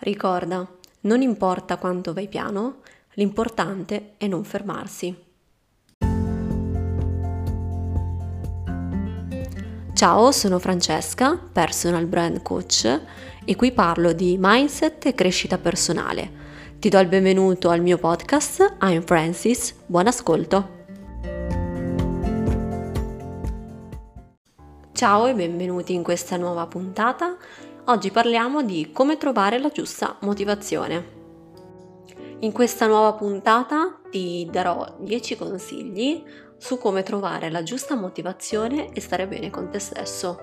Ricorda, non importa quanto vai piano, l'importante è non fermarsi. Ciao, sono Francesca, personal brand coach e qui parlo di mindset e crescita personale. Ti do il benvenuto al mio podcast I'm Francis, buon ascolto! Ciao e benvenuti in questa nuova puntata Oggi parliamo di come trovare la giusta motivazione. In questa nuova puntata ti darò 10 consigli su come trovare la giusta motivazione e stare bene con te stesso.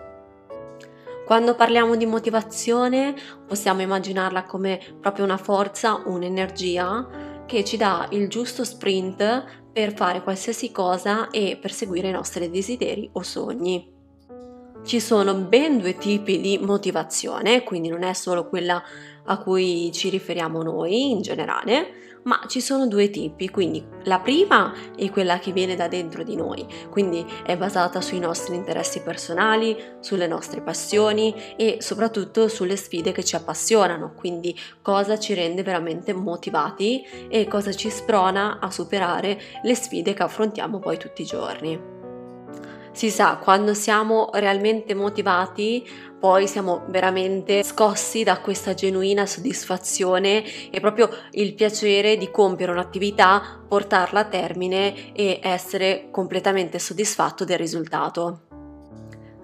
Quando parliamo di motivazione possiamo immaginarla come proprio una forza, un'energia che ci dà il giusto sprint per fare qualsiasi cosa e perseguire i nostri desideri o sogni. Ci sono ben due tipi di motivazione, quindi non è solo quella a cui ci riferiamo noi in generale, ma ci sono due tipi, quindi la prima è quella che viene da dentro di noi, quindi è basata sui nostri interessi personali, sulle nostre passioni e soprattutto sulle sfide che ci appassionano, quindi cosa ci rende veramente motivati e cosa ci sprona a superare le sfide che affrontiamo poi tutti i giorni. Si sa, quando siamo realmente motivati, poi siamo veramente scossi da questa genuina soddisfazione e proprio il piacere di compiere un'attività, portarla a termine e essere completamente soddisfatto del risultato.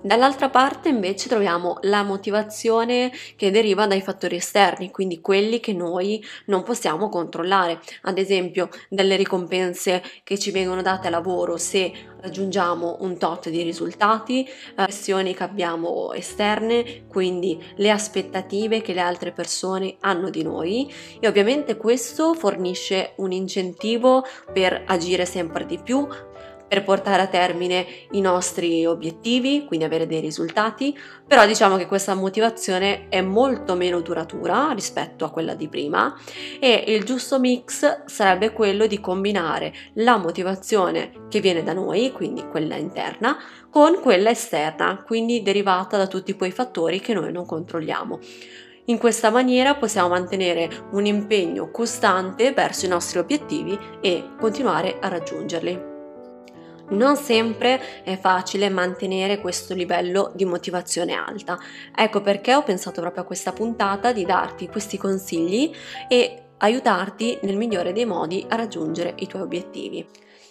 Dall'altra parte invece troviamo la motivazione che deriva dai fattori esterni, quindi quelli che noi non possiamo controllare, ad esempio dalle ricompense che ci vengono date a lavoro se raggiungiamo un tot di risultati, pressioni che abbiamo esterne, quindi le aspettative che le altre persone hanno di noi. E ovviamente questo fornisce un incentivo per agire sempre di più, per portare a termine i nostri obiettivi, quindi avere dei risultati, però diciamo che questa motivazione è molto meno duratura rispetto a quella di prima e il giusto mix sarebbe quello di combinare la motivazione che viene da noi, quindi quella interna, con quella esterna, quindi derivata da tutti quei fattori che noi non controlliamo. In questa maniera possiamo mantenere un impegno costante verso i nostri obiettivi e continuare a raggiungerli. Non sempre è facile mantenere questo livello di motivazione alta. Ecco perché ho pensato proprio a questa puntata di darti questi consigli e aiutarti nel migliore dei modi a raggiungere i tuoi obiettivi.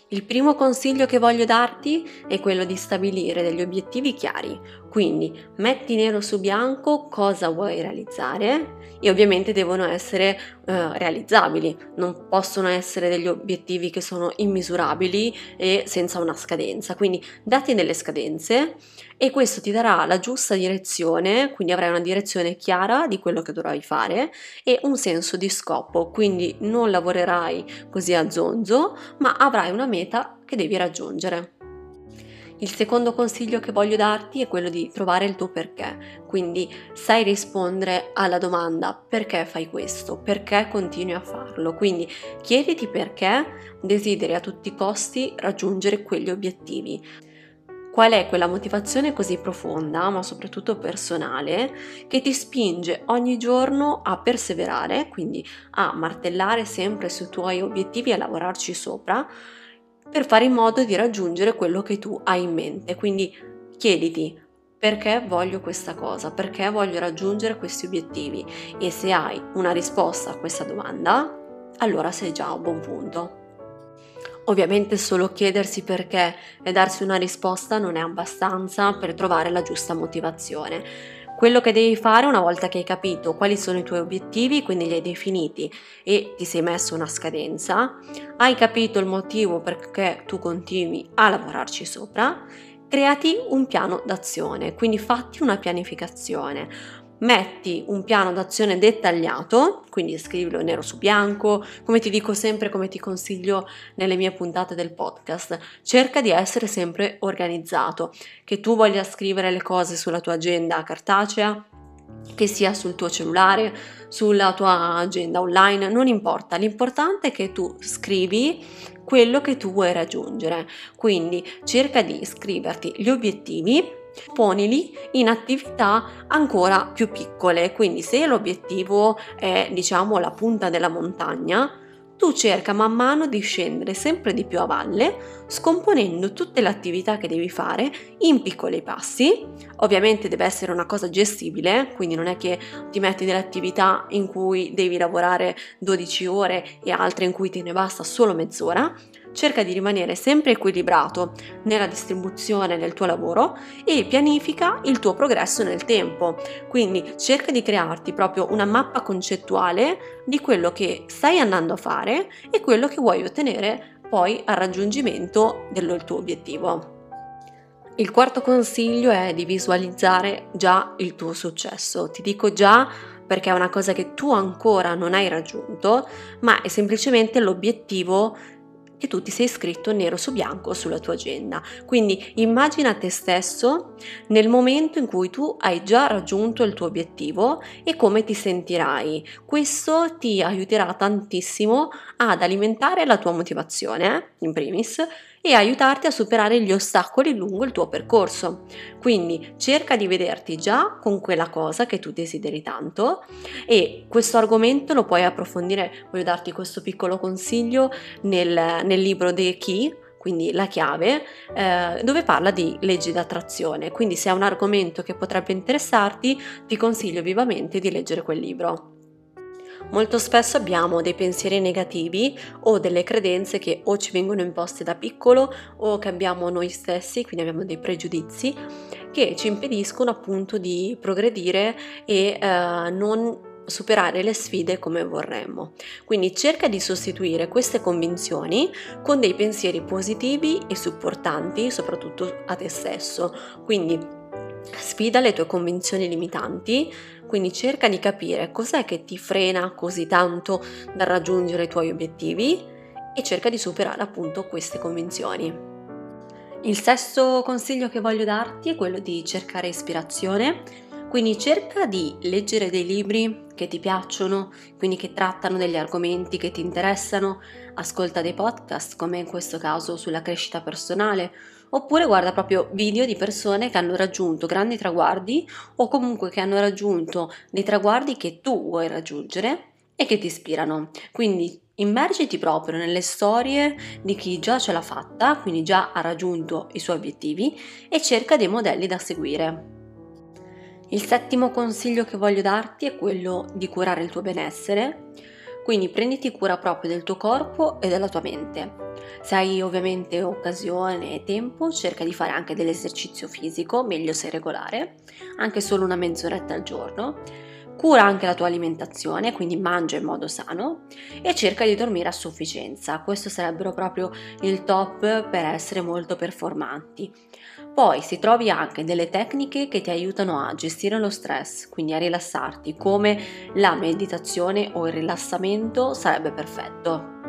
Il primo consiglio che voglio darti è quello di stabilire degli obiettivi chiari, quindi metti nero su bianco cosa vuoi realizzare e ovviamente devono essere eh, realizzabili, non possono essere degli obiettivi che sono immisurabili e senza una scadenza, quindi dati delle scadenze e questo ti darà la giusta direzione, quindi avrai una direzione chiara di quello che dovrai fare e un senso di scopo, quindi non lavorerai così a zonzo, ma avrai una meta che devi raggiungere. Il secondo consiglio che voglio darti è quello di trovare il tuo perché, quindi sai rispondere alla domanda perché fai questo, perché continui a farlo, quindi chiediti perché desideri a tutti i costi raggiungere quegli obiettivi. Qual è quella motivazione così profonda, ma soprattutto personale, che ti spinge ogni giorno a perseverare, quindi a martellare sempre sui tuoi obiettivi e a lavorarci sopra, per fare in modo di raggiungere quello che tu hai in mente. Quindi chiediti perché voglio questa cosa, perché voglio raggiungere questi obiettivi e se hai una risposta a questa domanda, allora sei già a buon punto. Ovviamente solo chiedersi perché e darsi una risposta non è abbastanza per trovare la giusta motivazione quello che devi fare una volta che hai capito quali sono i tuoi obiettivi, quindi li hai definiti e ti sei messo una scadenza, hai capito il motivo perché tu continui a lavorarci sopra, creati un piano d'azione, quindi fatti una pianificazione metti un piano d'azione dettagliato, quindi scrivilo nero su bianco, come ti dico sempre, come ti consiglio nelle mie puntate del podcast, cerca di essere sempre organizzato, che tu voglia scrivere le cose sulla tua agenda cartacea, che sia sul tuo cellulare, sulla tua agenda online, non importa, l'importante è che tu scrivi quello che tu vuoi raggiungere. Quindi cerca di scriverti gli obiettivi ponili in attività ancora più piccole. Quindi se l'obiettivo è diciamo la punta della montagna, tu cerca man mano di scendere sempre di più a valle, scomponendo tutte le attività che devi fare in piccoli passi. Ovviamente deve essere una cosa gestibile, quindi non è che ti metti delle attività in cui devi lavorare 12 ore e altre in cui te ne basta solo mezz'ora cerca di rimanere sempre equilibrato nella distribuzione del tuo lavoro e pianifica il tuo progresso nel tempo. Quindi cerca di crearti proprio una mappa concettuale di quello che stai andando a fare e quello che vuoi ottenere poi al raggiungimento del tuo obiettivo. Il quarto consiglio è di visualizzare già il tuo successo. Ti dico già perché è una cosa che tu ancora non hai raggiunto, ma è semplicemente l'obiettivo che tu ti sei scritto nero su bianco sulla tua agenda. Quindi immagina te stesso nel momento in cui tu hai già raggiunto il tuo obiettivo e come ti sentirai. Questo ti aiuterà tantissimo ad alimentare la tua motivazione, in primis, e aiutarti a superare gli ostacoli lungo il tuo percorso. Quindi cerca di vederti già con quella cosa che tu desideri tanto e questo argomento lo puoi approfondire, voglio darti questo piccolo consiglio nel, nel libro The Key, quindi la chiave, eh, dove parla di leggi d'attrazione. Quindi se è un argomento che potrebbe interessarti, ti consiglio vivamente di leggere quel libro. Molto spesso abbiamo dei pensieri negativi o delle credenze che o ci vengono imposte da piccolo o che abbiamo noi stessi, quindi abbiamo dei pregiudizi che ci impediscono appunto di progredire e eh, non superare le sfide come vorremmo. Quindi cerca di sostituire queste convinzioni con dei pensieri positivi e supportanti, soprattutto a te stesso. Quindi sfida le tue convinzioni limitanti, quindi cerca di capire cos'è che ti frena così tanto dal raggiungere i tuoi obiettivi e cerca di superare appunto queste convinzioni. Il sesto consiglio che voglio darti è quello di cercare ispirazione, quindi cerca di leggere dei libri che ti piacciono, quindi che trattano degli argomenti che ti interessano, ascolta dei podcast come in questo caso sulla crescita personale oppure guarda proprio video di persone che hanno raggiunto grandi traguardi o comunque che hanno raggiunto dei traguardi che tu vuoi raggiungere e che ti ispirano. Quindi immergiti proprio nelle storie di chi già ce l'ha fatta, quindi già ha raggiunto i suoi obiettivi e cerca dei modelli da seguire. Il settimo consiglio che voglio darti è quello di curare il tuo benessere, quindi prenditi cura proprio del tuo corpo e della tua mente. Se hai ovviamente occasione e tempo, cerca di fare anche dell'esercizio fisico, meglio se regolare, anche solo una mezz'oretta al giorno. Cura anche la tua alimentazione, quindi mangia in modo sano e cerca di dormire a sufficienza. Questo sarebbero proprio il top per essere molto performanti. Poi si trovi anche delle tecniche che ti aiutano a gestire lo stress, quindi a rilassarti, come la meditazione o il rilassamento sarebbe perfetto.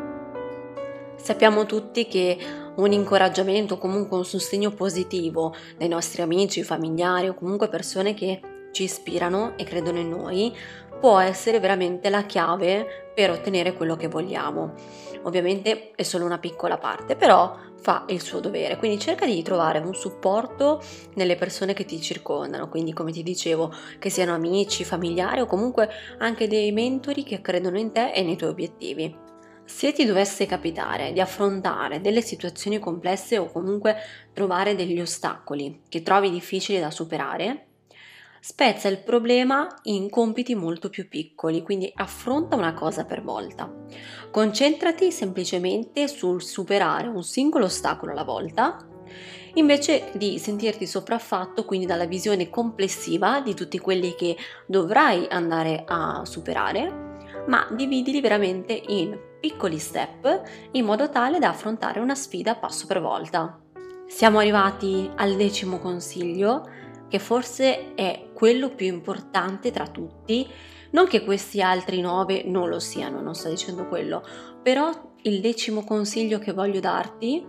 Sappiamo tutti che un incoraggiamento, comunque un sostegno positivo dai nostri amici, familiari o comunque persone che ci ispirano e credono in noi può essere veramente la chiave per ottenere quello che vogliamo. Ovviamente è solo una piccola parte, però fa il suo dovere, quindi cerca di trovare un supporto nelle persone che ti circondano, quindi come ti dicevo, che siano amici, familiari o comunque anche dei mentori che credono in te e nei tuoi obiettivi. Se ti dovesse capitare di affrontare delle situazioni complesse o comunque trovare degli ostacoli che trovi difficili da superare, spezza il problema in compiti molto più piccoli, quindi affronta una cosa per volta. Concentrati semplicemente sul superare un singolo ostacolo alla volta invece di sentirti sopraffatto quindi dalla visione complessiva di tutti quelli che dovrai andare a superare, ma dividili veramente in piccoli step in modo tale da affrontare una sfida passo per volta. Siamo arrivati al decimo consiglio, che forse è quello più importante tra tutti, non che questi altri nove non lo siano, non sto dicendo quello, però il decimo consiglio che voglio darti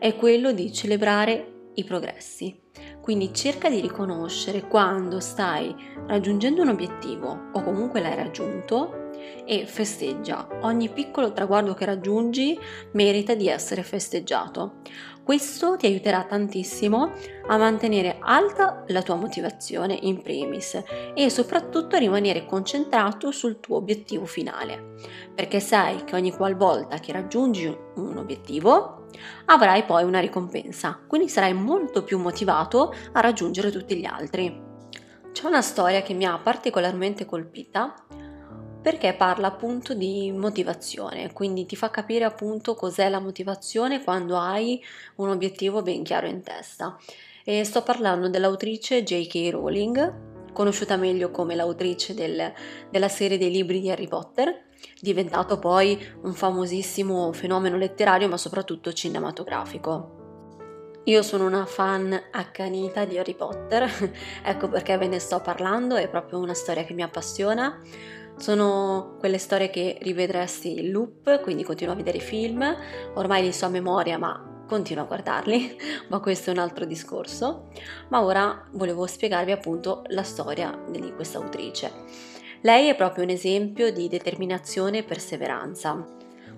è quello di celebrare i progressi. Quindi cerca di riconoscere quando stai raggiungendo un obiettivo o comunque l'hai raggiunto e festeggia. Ogni piccolo traguardo che raggiungi merita di essere festeggiato. Questo ti aiuterà tantissimo a mantenere alta la tua motivazione in primis e soprattutto a rimanere concentrato sul tuo obiettivo finale, perché sai che ogni qualvolta che raggiungi un obiettivo avrai poi una ricompensa, quindi sarai molto più motivato a raggiungere tutti gli altri. C'è una storia che mi ha particolarmente colpita perché parla appunto di motivazione, quindi ti fa capire appunto cos'è la motivazione quando hai un obiettivo ben chiaro in testa. E sto parlando dell'autrice J.K. Rowling, conosciuta meglio come l'autrice del, della serie dei libri di Harry Potter, diventato poi un famosissimo fenomeno letterario ma soprattutto cinematografico. Io sono una fan accanita di Harry Potter, ecco perché ve ne sto parlando, è proprio una storia che mi appassiona. Sono quelle storie che rivedresti in loop, quindi continuo a vedere i film, ormai li so a memoria ma continuo a guardarli, ma questo è un altro discorso. Ma ora volevo spiegarvi appunto la storia di questa autrice. Lei è proprio un esempio di determinazione e perseveranza.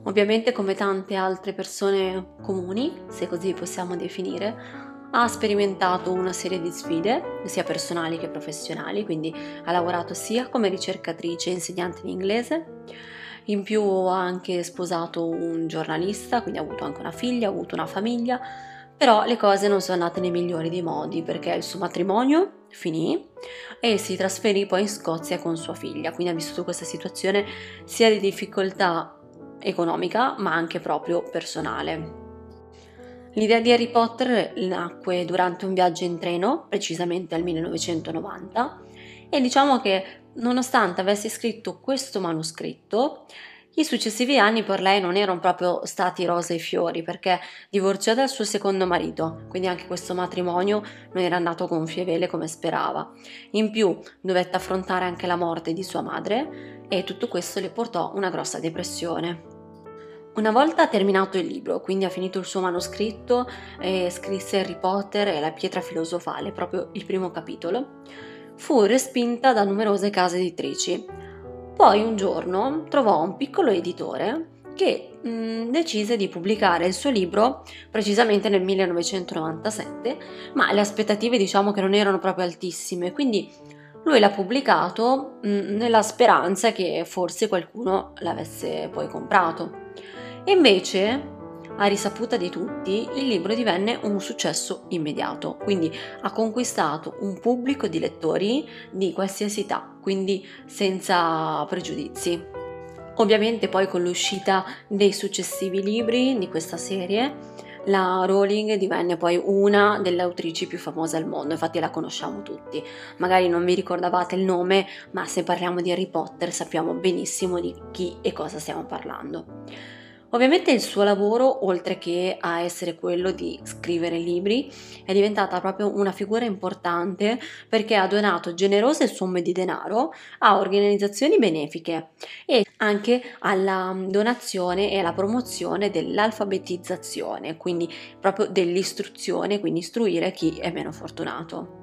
Ovviamente come tante altre persone comuni, se così possiamo definire, ha sperimentato una serie di sfide, sia personali che professionali, quindi ha lavorato sia come ricercatrice e insegnante di inglese, in più ha anche sposato un giornalista, quindi ha avuto anche una figlia, ha avuto una famiglia, però le cose non sono andate nei migliori dei modi perché il suo matrimonio finì e si trasferì poi in Scozia con sua figlia, quindi ha vissuto questa situazione sia di difficoltà economica ma anche proprio personale. L'idea di Harry Potter nacque durante un viaggio in treno, precisamente nel 1990, e diciamo che nonostante avesse scritto questo manoscritto, i successivi anni per lei non erano proprio stati rose e fiori perché divorziò dal suo secondo marito, quindi anche questo matrimonio non era andato gonfie vele come sperava. In più dovette affrontare anche la morte di sua madre e tutto questo le portò una grossa depressione. Una volta terminato il libro, quindi ha finito il suo manoscritto e scrisse Harry Potter e la pietra filosofale, proprio il primo capitolo, fu respinta da numerose case editrici. Poi un giorno trovò un piccolo editore che mh, mm, decise di pubblicare il suo libro precisamente nel 1997, ma le aspettative diciamo che non erano proprio altissime, quindi lui l'ha pubblicato mh, mm, nella speranza che forse qualcuno l'avesse poi comprato. E invece, a risaputa di tutti, il libro divenne un successo immediato, quindi ha conquistato un pubblico di lettori di qualsiasi età, quindi senza pregiudizi. Ovviamente poi con l'uscita dei successivi libri di questa serie, la Rowling divenne poi una delle autrici più famose al mondo, infatti la conosciamo tutti. Magari non vi ricordavate il nome, ma se parliamo di Harry Potter sappiamo benissimo di chi e cosa stiamo parlando. Ovviamente il suo lavoro, oltre che a essere quello di scrivere libri, è diventata proprio una figura importante perché ha donato generose somme di denaro a organizzazioni benefiche e anche alla donazione e alla promozione dell'alfabetizzazione, quindi proprio dell'istruzione, quindi istruire chi è meno fortunato.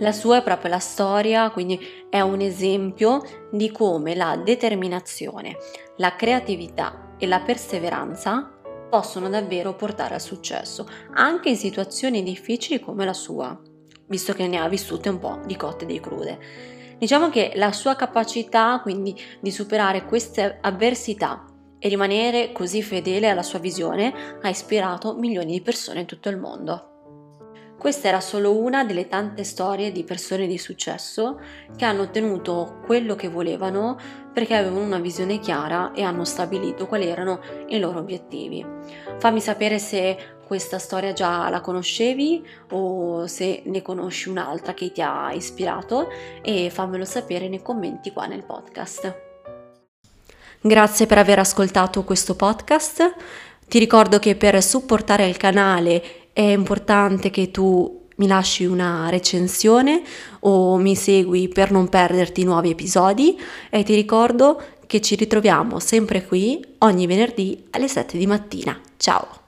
La sua è proprio la storia, quindi è un esempio di come la determinazione, la creatività e la perseveranza possono davvero portare al successo, anche in situazioni difficili come la sua, visto che ne ha vissute un po' di cotte e di crude. Diciamo che la sua capacità quindi di superare queste avversità e rimanere così fedele alla sua visione ha ispirato milioni di persone in tutto il mondo. Questa era solo una delle tante storie di persone di successo che hanno ottenuto quello che volevano perché avevano una visione chiara e hanno stabilito quali erano i loro obiettivi. Fammi sapere se questa storia già la conoscevi o se ne conosci un'altra che ti ha ispirato e fammelo sapere nei commenti qua nel podcast. Grazie per aver ascoltato questo podcast. Ti ricordo che per supportare il canale è importante che tu mi lasci una recensione o mi segui per non perderti nuovi episodi e ti ricordo che ci ritroviamo sempre qui ogni venerdì alle 7 di mattina. Ciao!